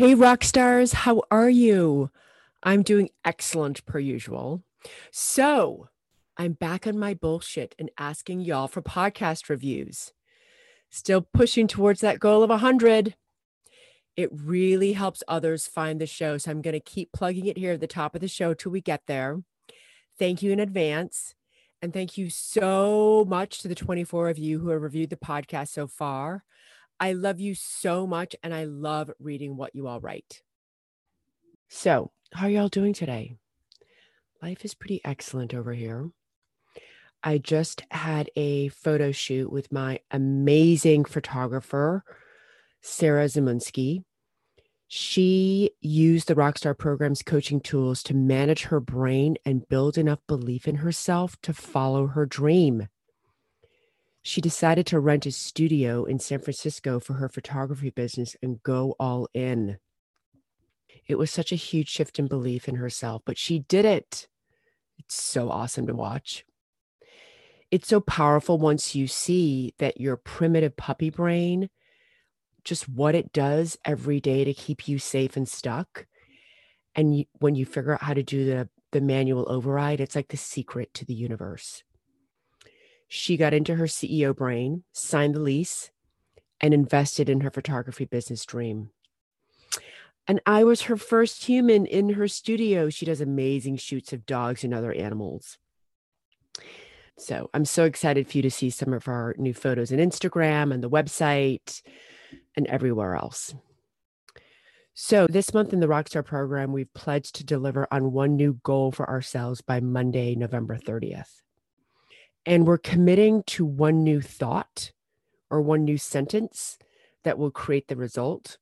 Hey, rock stars, how are you? I'm doing excellent per usual. So, I'm back on my bullshit and asking y'all for podcast reviews. Still pushing towards that goal of 100. It really helps others find the show. So, I'm going to keep plugging it here at the top of the show till we get there. Thank you in advance. And thank you so much to the 24 of you who have reviewed the podcast so far. I love you so much and I love reading what you all write. So, how are y'all doing today? Life is pretty excellent over here. I just had a photo shoot with my amazing photographer, Sarah Zemunsky. She used the Rockstar Program's coaching tools to manage her brain and build enough belief in herself to follow her dream she decided to rent a studio in San Francisco for her photography business and go all in. It was such a huge shift in belief in herself, but she did it. It's so awesome to watch. It's so powerful once you see that your primitive puppy brain, just what it does every day to keep you safe and stuck. And you, when you figure out how to do the, the manual override, it's like the secret to the universe. She got into her CEO brain, signed the lease, and invested in her photography business dream. And I was her first human in her studio. She does amazing shoots of dogs and other animals. So I'm so excited for you to see some of our new photos on Instagram and the website and everywhere else. So, this month in the Rockstar program, we've pledged to deliver on one new goal for ourselves by Monday, November 30th and we're committing to one new thought or one new sentence that will create the result.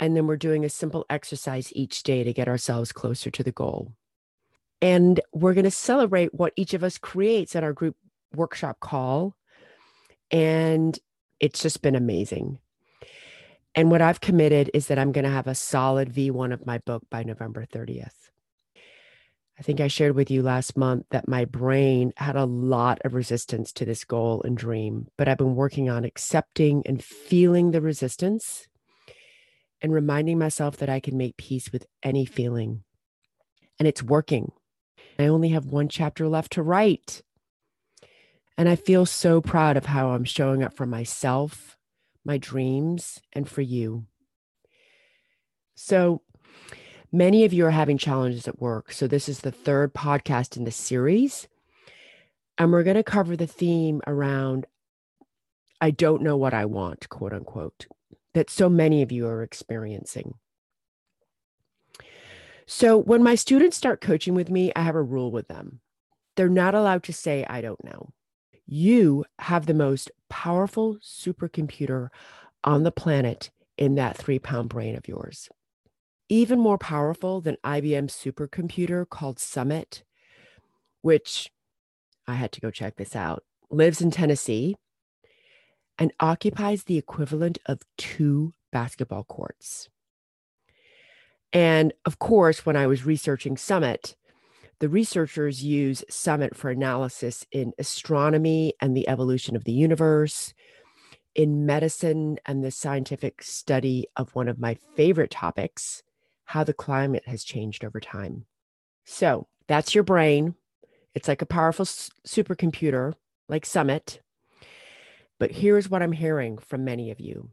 And then we're doing a simple exercise each day to get ourselves closer to the goal. And we're going to celebrate what each of us creates at our group workshop call. And it's just been amazing. And what I've committed is that I'm going to have a solid V1 of my book by November 30th. I think I shared with you last month that my brain had a lot of resistance to this goal and dream, but I've been working on accepting and feeling the resistance and reminding myself that I can make peace with any feeling. And it's working. I only have one chapter left to write. And I feel so proud of how I'm showing up for myself, my dreams, and for you. So, Many of you are having challenges at work. So, this is the third podcast in the series. And we're going to cover the theme around I don't know what I want, quote unquote, that so many of you are experiencing. So, when my students start coaching with me, I have a rule with them. They're not allowed to say, I don't know. You have the most powerful supercomputer on the planet in that three pound brain of yours even more powerful than IBM's supercomputer called Summit, which I had to go check this out, lives in Tennessee and occupies the equivalent of two basketball courts. And of course, when I was researching Summit, The researchers use Summit for analysis in astronomy and the evolution of the universe, in medicine and the scientific study of one of my favorite topics, how the climate has changed over time. So that's your brain. It's like a powerful supercomputer, like Summit. But here's what I'm hearing from many of you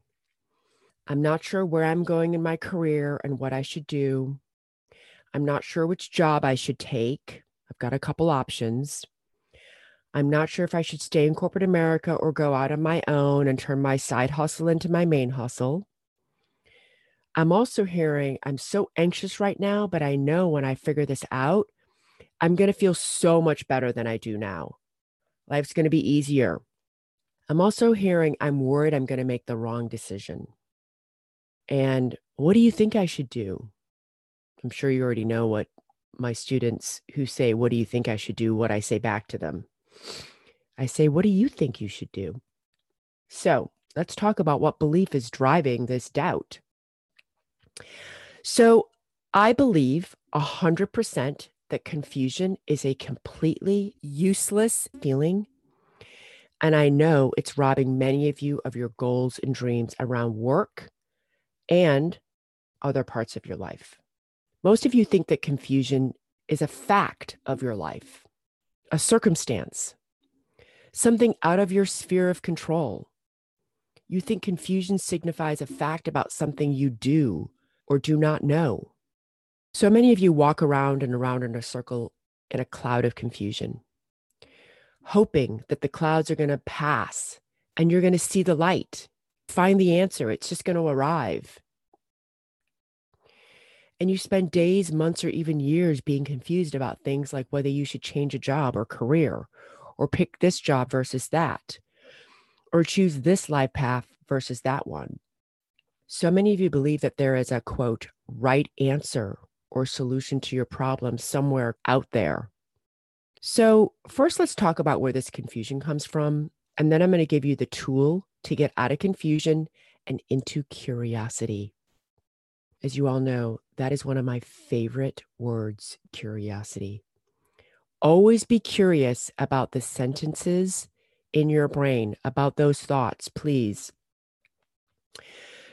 I'm not sure where I'm going in my career and what I should do. I'm not sure which job I should take. I've got a couple options. I'm not sure if I should stay in corporate America or go out on my own and turn my side hustle into my main hustle. I'm also hearing I'm so anxious right now, but I know when I figure this out, I'm going to feel so much better than I do now. Life's going to be easier. I'm also hearing I'm worried I'm going to make the wrong decision. And what do you think I should do? I'm sure you already know what my students who say, What do you think I should do? what I say back to them. I say, What do you think you should do? So let's talk about what belief is driving this doubt. So I believe 100% that confusion is a completely useless feeling. And I know it's robbing many of you of your goals and dreams around work and other parts of your life. Most of you think that confusion is a fact of your life, a circumstance, something out of your sphere of control. You think confusion signifies a fact about something you do or do not know. So many of you walk around and around in a circle in a cloud of confusion, hoping that the clouds are going to pass and you're going to see the light, find the answer. It's just going to arrive and you spend days, months, or even years being confused about things like whether you should change a job or career, or pick this job versus that, or choose this life path versus that one. So many of you believe that there is a quote, right answer or solution to your problem somewhere out there. So, first, let's talk about where this confusion comes from. And then I'm going to give you the tool to get out of confusion and into curiosity. As you all know, that is one of my favorite words curiosity. Always be curious about the sentences in your brain, about those thoughts, please.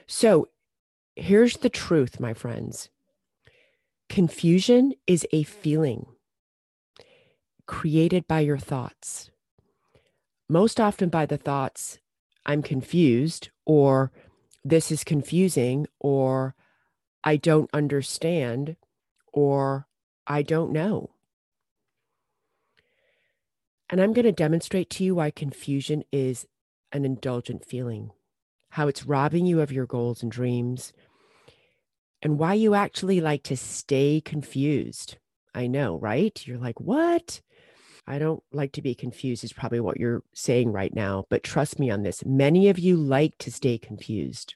So here's the truth, my friends confusion is a feeling created by your thoughts. Most often by the thoughts, I'm confused, or this is confusing, or I don't understand or I don't know. And I'm going to demonstrate to you why confusion is an indulgent feeling, how it's robbing you of your goals and dreams, and why you actually like to stay confused. I know, right? You're like, what? I don't like to be confused, is probably what you're saying right now. But trust me on this many of you like to stay confused.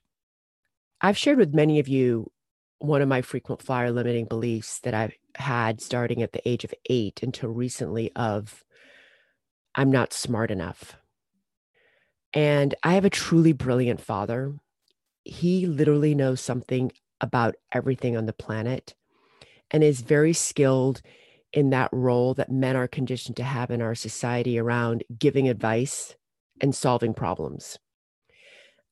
I've shared with many of you one of my frequent flyer limiting beliefs that I've had starting at the age of eight until recently of I'm not smart enough. And I have a truly brilliant father. He literally knows something about everything on the planet and is very skilled in that role that men are conditioned to have in our society around giving advice and solving problems.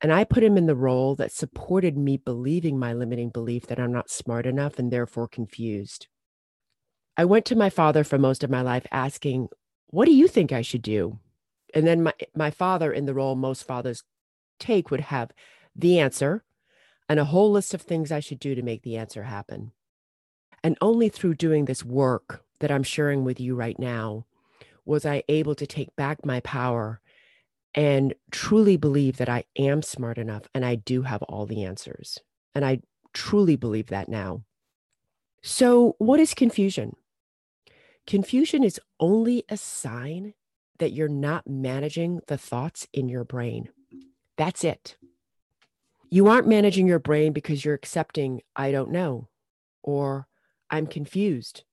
And I put him in the role that supported me believing my limiting belief that I'm not smart enough and therefore confused. I went to my father for most of my life asking, What do you think I should do? And then my, my father, in the role most fathers take, would have the answer and a whole list of things I should do to make the answer happen. And only through doing this work that I'm sharing with you right now was I able to take back my power and truly believe that I am smart enough and I do have all the answers. And I truly believe that now. So, what is confusion? Confusion is only a sign that you're not managing the thoughts in your brain. That's it. You aren't managing your brain because you're accepting, I don't know, or I'm confused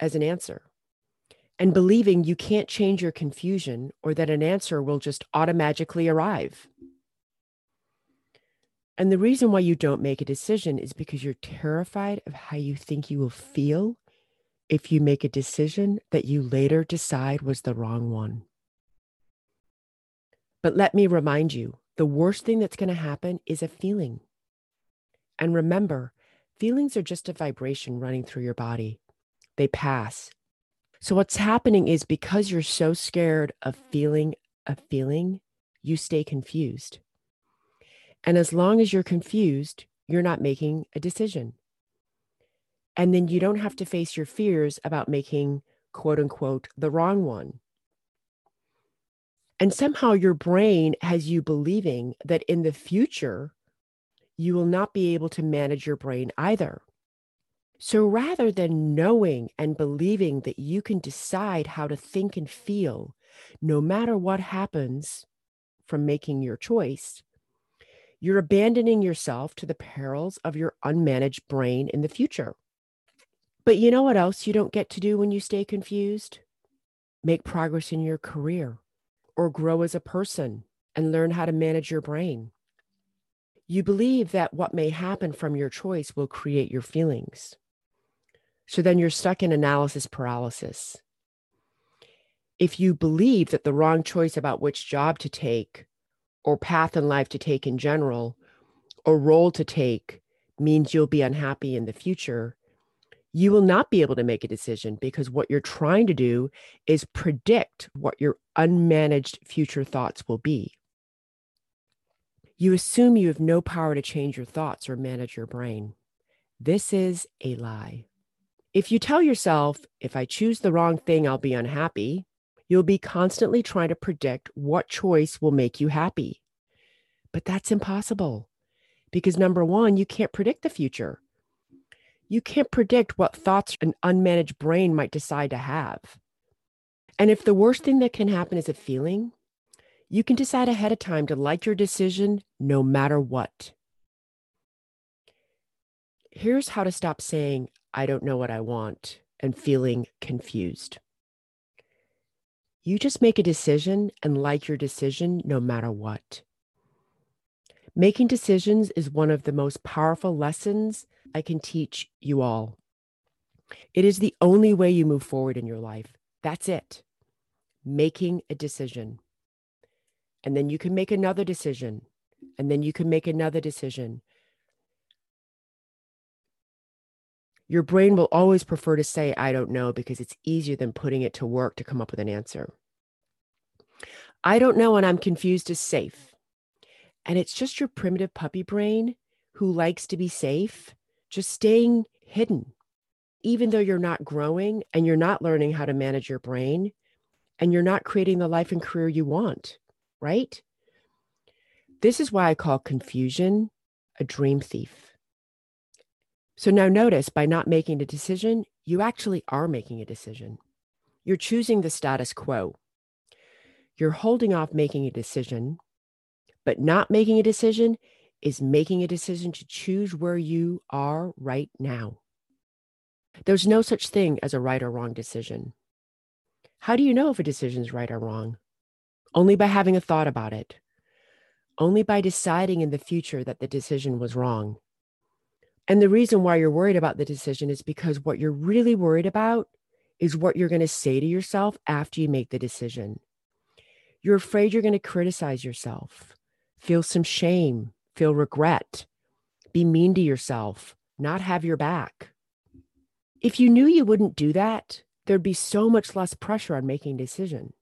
as an answer and believing you can't change your confusion or that an answer will just automatically arrive. And the reason why you don't make a decision is because you're terrified of how you think you will feel if you make a decision that you later decide was the wrong one. But let me remind you the worst thing that's going to happen is a feeling. And remember, feelings are just a vibration running through your body, they pass. So, what's happening is because you're so scared of feeling a feeling, you stay confused. And as long as you're confused, you're not making a decision. And then you don't have to face your fears about making, quote unquote, the wrong one. And somehow your brain has you believing that in the future, you will not be able to manage your brain either. So rather than knowing and believing that you can decide how to think and feel, no matter what happens from making your choice, you're abandoning yourself to the perils of your unmanaged brain in the future. But you know what else you don't get to do when you stay confused? Make progress in your career or grow as a person and learn how to manage your brain. You believe that what may happen from your choice will create your feelings. So then you're stuck in analysis paralysis. If you believe that the wrong choice about which job to take or path in life to take in general or role to take means you'll be unhappy in the future, you will not be able to make a decision because what you're trying to do is predict what your unmanaged future thoughts will be. You assume you have no power to change your thoughts or manage your brain. This is a lie. If you tell yourself, if I choose the wrong thing, I'll be unhappy, you'll be constantly trying to predict what choice will make you happy. But that's impossible because number one, you can't predict the future you can't predict what thoughts an unmanaged brain might decide to have. And if the worst thing that can happen is a feeling, you can decide ahead of time to like your decision no matter what. Here's how to stop saying, I don't know what I want, and feeling confused. You just make a decision and like your decision no matter what. Making decisions is one of the most powerful lessons I can teach you all. It is the only way you move forward in your life. That's it. Making a decision. And then you can make another decision. And then you can make another decision. Your brain will always prefer to say, I don't know, because it's easier than putting it to work to come up with an answer. I don't know and I'm confused is safe. And it's just your primitive puppy brain who likes to be safe just staying hidden, even though you're not growing and you're not learning how to manage your brain and you're not creating the life and career you want, right? This is why I call confusion a dream thief. So now notice by not making a decision, you actually are making a decision. You're choosing the status quo. You're holding off making a decision, but not making a decision is making a decision to choose where you are right now. There's no such thing as a right or wrong decision. How do you know if a decision is right or wrong? Only by having a thought about it. Only by deciding in the future that the decision was wrong. And the reason why you're worried about the decision is because what you're really worried about is what you're going to say to yourself after you make the decision. You're afraid you're going to criticize yourself, feel some shame, feel regret, be mean to yourself, not have your back. If you knew you wouldn't do that, there'd be so much less pressure on making a decision.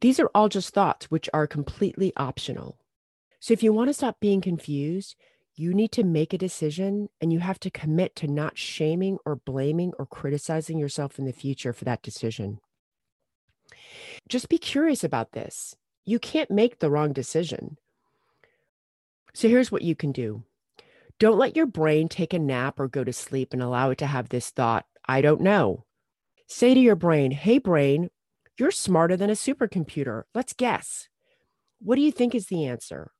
These are all just thoughts which are completely optional. So if you want to stop being confused, you need to make a decision and you have to commit to not shaming or blaming or criticizing yourself in the future for that decision. Just be curious about this. You can't make the wrong decision. So here's what you can do don't let your brain take a nap or go to sleep and allow it to have this thought, I don't know. Say to your brain, Hey, brain, you're smarter than a supercomputer. Let's guess. What do you think is the answer?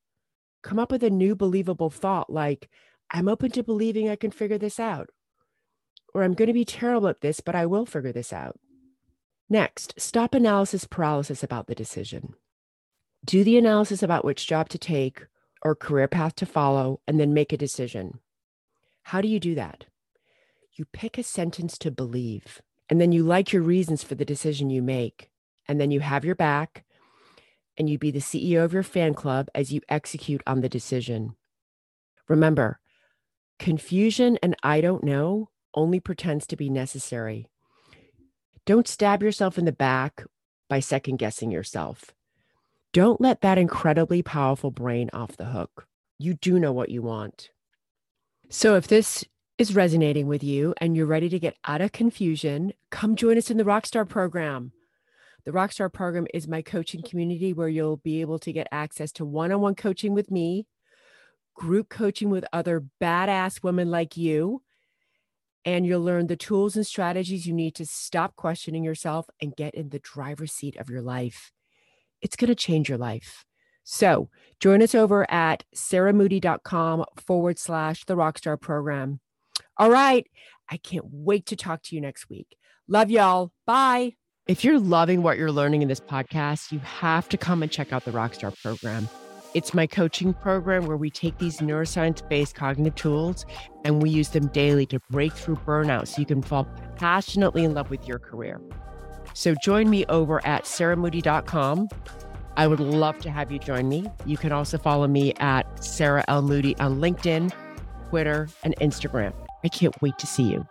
Come up with a new believable thought like, I'm open to believing I can figure this out. Or I'm going to be terrible at this, but I will figure this out. Next, stop analysis paralysis about the decision. Do the analysis about which job to take or career path to follow and then make a decision. How do you do that? you pick a sentence to believe, and then you like your reasons for the decision you make. And then you have your back, and you be the CEO of your fan club as you execute on the decision. Remember, confusion and I don't know only pretends to be necessary. Don't stab yourself in the back by second guessing yourself. Don't let that incredibly powerful brain off the hook. You do know what you want. So, if this is resonating with you and you're ready to get out of confusion, come join us in the Rockstar program. The Rockstar program is my coaching community where you'll be able to get access to one on one coaching with me, group coaching with other badass women like you, and you'll learn the tools and strategies you need to stop questioning yourself and get in the driver's seat of your life. It's going to change your life. So join us over at sarahmoody.com forward slash the Rockstar program. All right. I can't wait to talk to you next week. Love y'all. Bye. If you're loving what you're learning in this podcast, you have to come and check out the Rockstar program. It's my coaching program where we take these neuroscience based cognitive tools and we use them daily to break through burnout so you can fall passionately in love with your career. So join me over at sarahmoody.com. I would love to have you join me. You can also follow me at Sarah L. Moody on LinkedIn, Twitter, and Instagram. I can't wait to see you.